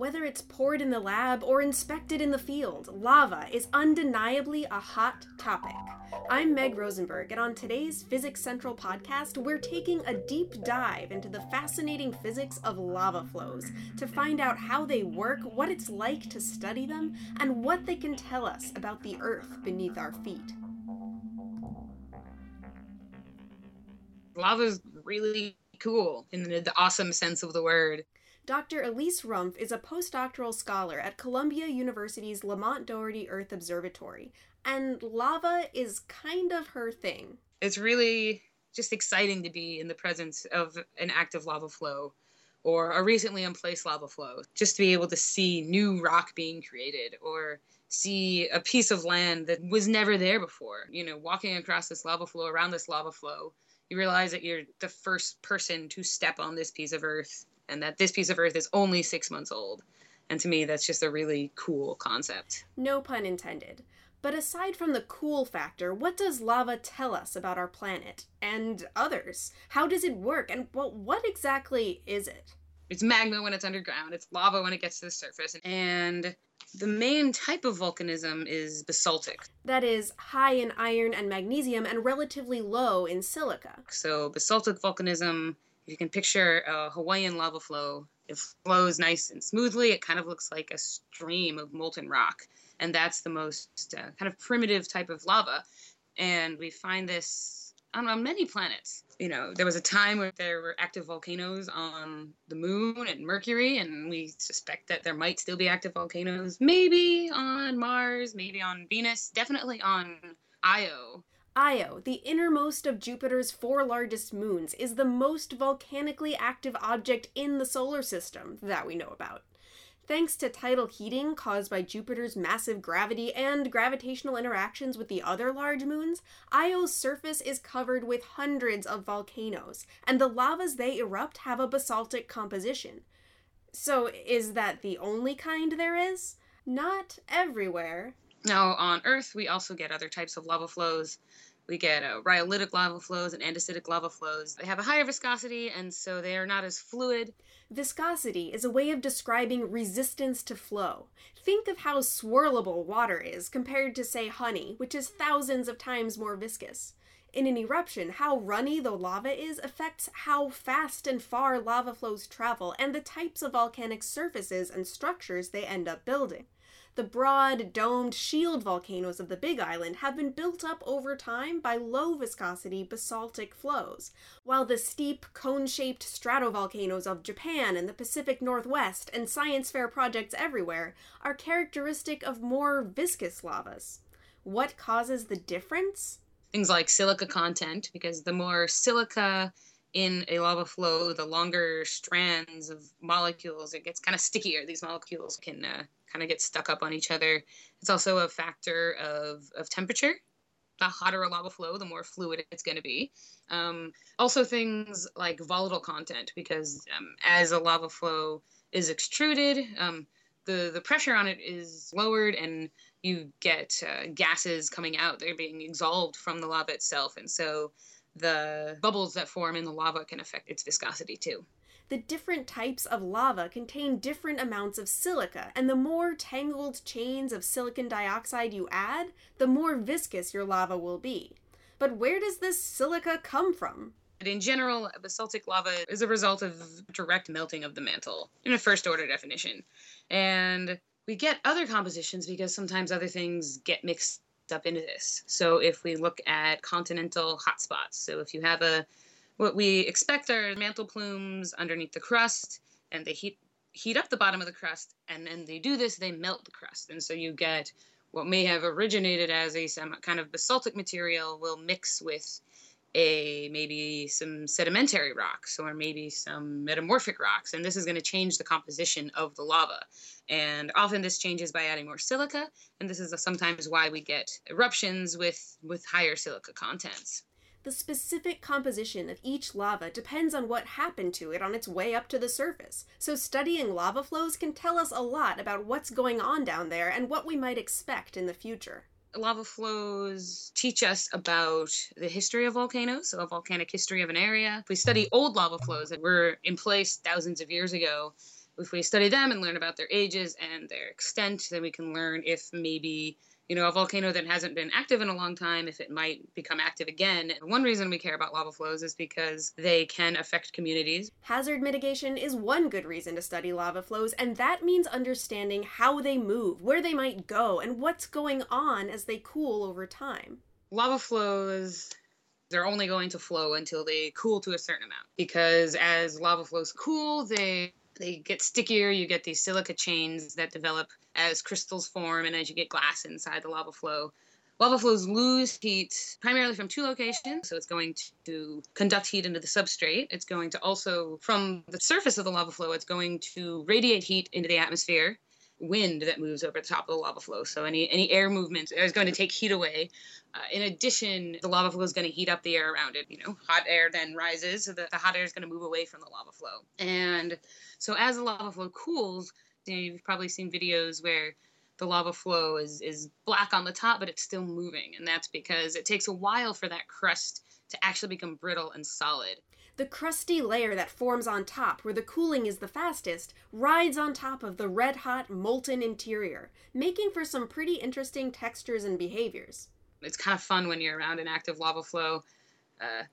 Whether it's poured in the lab or inspected in the field, lava is undeniably a hot topic. I'm Meg Rosenberg, and on today's Physics Central podcast, we're taking a deep dive into the fascinating physics of lava flows to find out how they work, what it's like to study them, and what they can tell us about the Earth beneath our feet. Lava's really cool in the, the awesome sense of the word. Dr. Elise Rumpf is a postdoctoral scholar at Columbia University's Lamont Doherty Earth Observatory, and lava is kind of her thing. It's really just exciting to be in the presence of an active lava flow or a recently emplaced lava flow, just to be able to see new rock being created or see a piece of land that was never there before. You know, walking across this lava flow, around this lava flow, you realize that you're the first person to step on this piece of earth and that this piece of earth is only six months old. And to me, that's just a really cool concept. No pun intended. But aside from the cool factor, what does lava tell us about our planet and others? How does it work? And well, what exactly is it? It's magma when it's underground, it's lava when it gets to the surface. And the main type of volcanism is basaltic. That is, high in iron and magnesium and relatively low in silica. So, basaltic volcanism you can picture a Hawaiian lava flow, it flows nice and smoothly. It kind of looks like a stream of molten rock. And that's the most uh, kind of primitive type of lava. And we find this on, on many planets. You know, there was a time where there were active volcanoes on the moon and Mercury, and we suspect that there might still be active volcanoes, maybe on Mars, maybe on Venus, definitely on Io. Io, the innermost of Jupiter's four largest moons, is the most volcanically active object in the solar system that we know about. Thanks to tidal heating caused by Jupiter's massive gravity and gravitational interactions with the other large moons, Io's surface is covered with hundreds of volcanoes, and the lavas they erupt have a basaltic composition. So, is that the only kind there is? Not everywhere. Now, on Earth, we also get other types of lava flows we get uh, rhyolitic lava flows and andesitic lava flows. They have a higher viscosity, and so they are not as fluid. Viscosity is a way of describing resistance to flow. Think of how swirlable water is compared to, say, honey, which is thousands of times more viscous. In an eruption, how runny the lava is affects how fast and far lava flows travel and the types of volcanic surfaces and structures they end up building. The broad, domed shield volcanoes of the Big Island have been built up over time by low viscosity basaltic flows, while the steep, cone shaped stratovolcanoes of Japan and the Pacific Northwest and science fair projects everywhere are characteristic of more viscous lavas. What causes the difference? Things like silica content, because the more silica in a lava flow, the longer strands of molecules, it gets kind of stickier. These molecules can uh, kind of get stuck up on each other. It's also a factor of, of temperature. The hotter a lava flow, the more fluid it's going to be. Um, also, things like volatile content, because um, as a lava flow is extruded, um, the, the pressure on it is lowered and you get uh, gases coming out. They're being exhaled from the lava itself. And so the bubbles that form in the lava can affect its viscosity too the different types of lava contain different amounts of silica, and the more tangled chains of silicon dioxide you add, the more viscous your lava will be. But where does this silica come from? In general, basaltic lava is a result of direct melting of the mantle in a first order definition. And we get other compositions because sometimes other things get mixed up into this. So if we look at continental hotspots, so if you have a what we expect are mantle plumes underneath the crust, and they heat heat up the bottom of the crust, and then they do this, they melt the crust, and so you get what may have originated as a some kind of basaltic material will mix with a maybe some sedimentary rocks or maybe some metamorphic rocks and this is going to change the composition of the lava. And often this changes by adding more silica and this is sometimes why we get eruptions with with higher silica contents the specific composition of each lava depends on what happened to it on its way up to the surface, so studying lava flows can tell us a lot about what's going on down there and what we might expect in the future. Lava flows teach us about the history of volcanoes, so a volcanic history of an area. If we study old lava flows that were in place thousands of years ago, if we study them and learn about their ages and their extent, then we can learn if maybe you know, a volcano that hasn't been active in a long time, if it might become active again. One reason we care about lava flows is because they can affect communities. Hazard mitigation is one good reason to study lava flows, and that means understanding how they move, where they might go, and what's going on as they cool over time. Lava flows they're only going to flow until they cool to a certain amount because as lava flows cool they they get stickier you get these silica chains that develop as crystals form and as you get glass inside the lava flow. Lava flows lose heat primarily from two locations. So it's going to conduct heat into the substrate. It's going to also, from the surface of the lava flow, it's going to radiate heat into the atmosphere. Wind that moves over the top of the lava flow. So any any air movement is going to take heat away. Uh, in addition, the lava flow is going to heat up the air around it. You know, hot air then rises, so the, the hot air is going to move away from the lava flow. And so as the lava flow cools, you know, you've probably seen videos where the lava flow is is black on the top, but it's still moving, and that's because it takes a while for that crust to actually become brittle and solid. The crusty layer that forms on top, where the cooling is the fastest, rides on top of the red hot, molten interior, making for some pretty interesting textures and behaviors. It's kind of fun when you're around an active lava flow. Uh,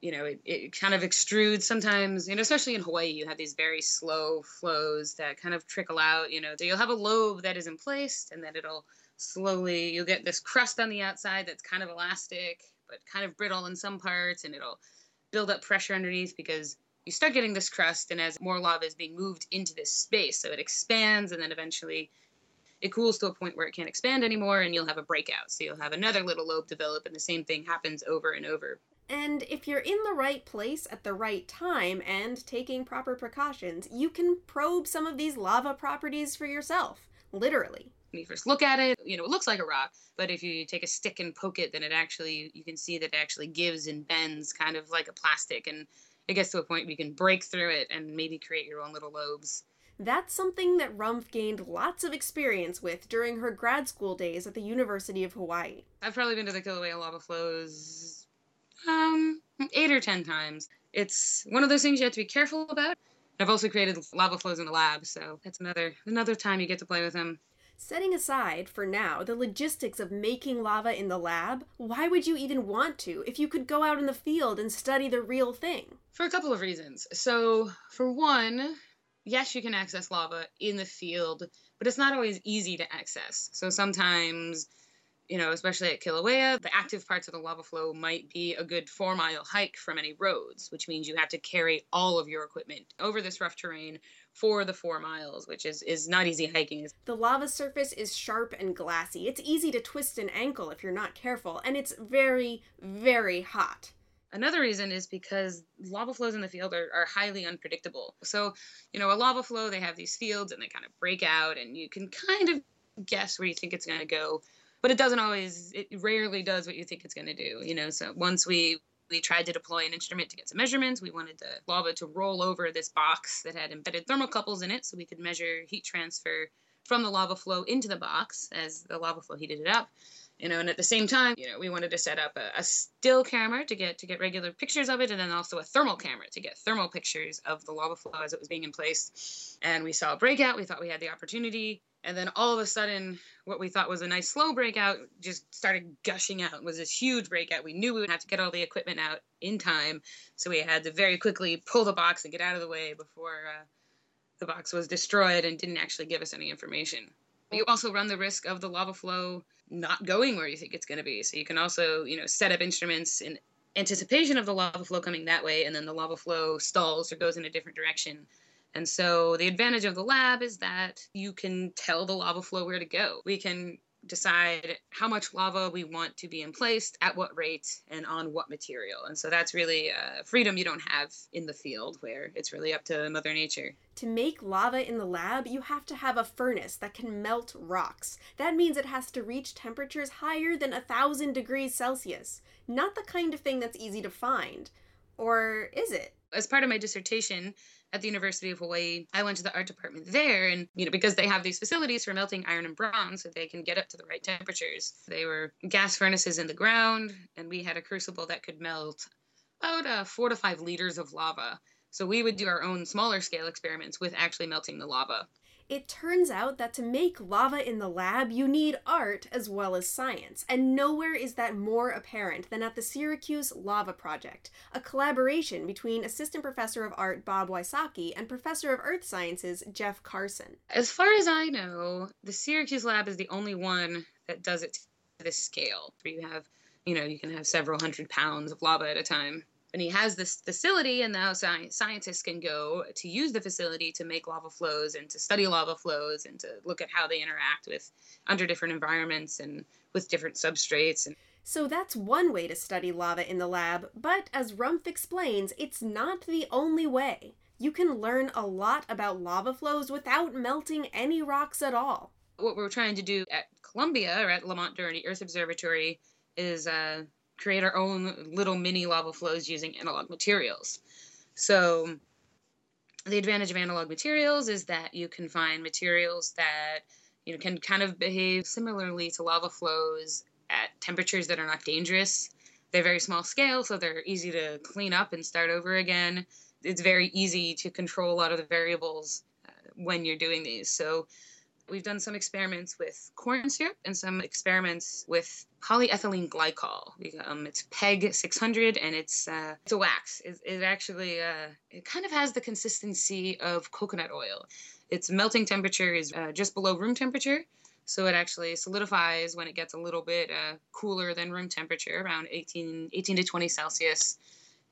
you know, it, it kind of extrudes sometimes, you know, especially in Hawaii, you have these very slow flows that kind of trickle out, you know, so you'll have a lobe that is in place and then it'll slowly, you'll get this crust on the outside that's kind of elastic, but kind of brittle in some parts and it'll build up pressure underneath because you start getting this crust and as more lava is being moved into this space, so it expands and then eventually it cools to a point where it can't expand anymore and you'll have a breakout. So you'll have another little lobe develop and the same thing happens over and over. And if you're in the right place at the right time and taking proper precautions, you can probe some of these lava properties for yourself, literally. When you first look at it, you know, it looks like a rock, but if you take a stick and poke it, then it actually, you can see that it actually gives and bends kind of like a plastic. And it gets to a point where you can break through it and maybe create your own little lobes. That's something that Rumpf gained lots of experience with during her grad school days at the University of Hawaii. I've probably been to the Kilauea lava flows um, eight or ten times. It's one of those things you have to be careful about. I've also created lava flows in the lab, so that's another another time you get to play with them. Setting aside, for now, the logistics of making lava in the lab, why would you even want to if you could go out in the field and study the real thing? For a couple of reasons. So, for one, yes, you can access lava in the field, but it's not always easy to access. So sometimes you know, especially at Kilauea, the active parts of the lava flow might be a good four mile hike from any roads, which means you have to carry all of your equipment over this rough terrain for the four miles, which is, is not easy hiking. The lava surface is sharp and glassy. It's easy to twist an ankle if you're not careful, and it's very, very hot. Another reason is because lava flows in the field are, are highly unpredictable. So, you know, a lava flow, they have these fields and they kind of break out, and you can kind of guess where you think it's going to go but it doesn't always it rarely does what you think it's going to do you know? So once we we tried to deploy an instrument to get some measurements we wanted the lava to roll over this box that had embedded thermocouples in it so we could measure heat transfer from the lava flow into the box as the lava flow heated it up you know? And at the same time you know we wanted to set up a, a, still camera to get to get regular pictures of it and then also a thermal camera to get thermal pictures of the lava flow as it was being in place. And we saw a breakout. We thought we had the opportunity and then all of a sudden what we thought was a nice slow breakout just started gushing out. It was this huge breakout. We knew we would have to get all the equipment out in time so we had to very quickly pull the box and get out of the way before uh, the box was destroyed and didn't actually give us any information. You also run the risk of the lava flow not going where you think it's going to be. So you can also you know set up instruments in anticipation of the lava flow coming that way and then the lava flow stalls or goes in a different direction and so the advantage of the lab is that you can tell the lava flow where to go. We can decide how much lava we want to be in place, at what rate, and on what material. And so that's really uh, freedom you don't have in the field where it's really up to Mother Nature. To make lava in the lab, you have to have a furnace that can melt rocks. That means it has to reach temperatures higher than a thousand degrees Celsius. Not the kind of thing that's easy to find. Or is it? As part of my dissertation, at the University of Hawaii. I went to the art department there, and you know, because they have these facilities for melting iron and bronze, so they can get up to the right temperatures. They were gas furnaces in the ground, and we had a crucible that could melt about uh, four to five liters of lava So we would do our own smaller scale experiments with actually melting the lava. It turns out that to make lava in the lab, you need art as well as science, and nowhere is that more apparent than at the Syracuse Lava Project, a collaboration between Assistant Professor of Art Bob Wysocki and Professor of Earth Sciences Jeff Karson. As far as I know, the Syracuse lab is the only one that does it to this scale, where you have, you know, you can have several hundred pounds of lava at a time and he has this facility and now sci- scientists can go to use the facility to make lava flows and to study lava flows and to look at how they interact with under different environments and with different substrates and so that's one way to study lava in the lab, but as Rumpf explains, it's not the only way. You can learn a lot about lava flows without melting any rocks at all. What we're trying to do at Columbia or at Lamont Doherty Earth Observatory is uh, create our own little mini lava flows using analog materials. So the advantage of analog materials is that you can find materials that you know can kind of behave similarly to lava flows at temperatures that are not dangerous. They're very small scale, so they're easy to clean up and start over again. It's very easy to control a lot of the variables uh, when you're doing these. So We've done some experiments with corn syrup and some experiments with polyethylene glycol. Um, it's PEG 600 and it's uh, it's a wax. It, it actually uh, it kind of has the consistency of coconut oil. Its melting temperature is uh, just below room temperature, so it actually solidifies when it gets a little bit uh, cooler than room temperature, around 18, 18 to 20 Celsius.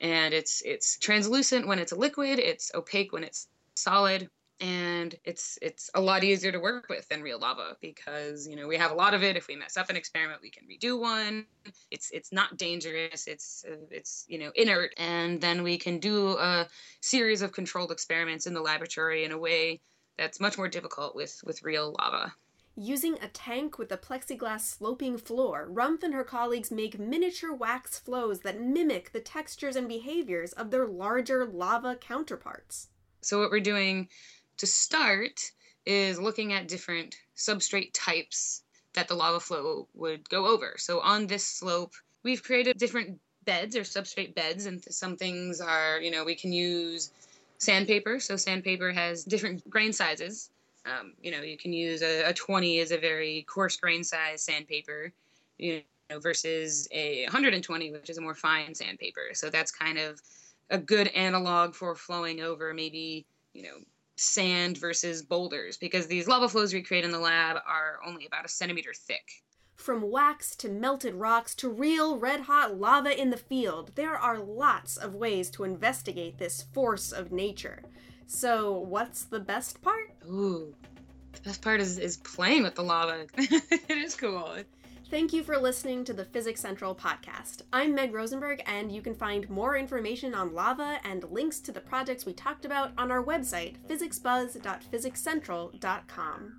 And it's it's translucent when it's a liquid. It's opaque when it's solid and it's it's a lot easier to work with than real lava because you know we have a lot of it. If we mess up an experiment we can redo one. It's it's not dangerous. It's uh, it's you know inert. And then we can do a series of controlled experiments in the laboratory in a way that's much more difficult with with real lava. Using a tank with a plexiglass sloping floor, Rumpf and her colleagues make miniature wax flows that mimic the textures and behaviors of their larger lava counterparts. So, what we're doing to start is looking at different substrate types that the lava flow would go over. So on this slope, we've created different beds or substrate beds, and some things are, you know, we can use sandpaper. So sandpaper has different grain sizes. Um, you know, you can use a, a 20 is a very coarse grain size sandpaper, you know, versus a 120, which is a more fine sandpaper. So that's kind of a good analog for flowing over maybe, you know, sand versus boulders because these lava flows we create in the lab are only about a centimeter thick. From wax to melted rocks to real red hot lava in the field, there are lots of ways to investigate this force of nature. So, what's the best part? Ooh, the best part is, is playing with the lava. it is cool. Thank you for listening to the Physics Central podcast. I'm Meg Rosenberg, and you can find more information on lava and links to the projects we talked about on our website, physicsbuzz.physicscentral.com.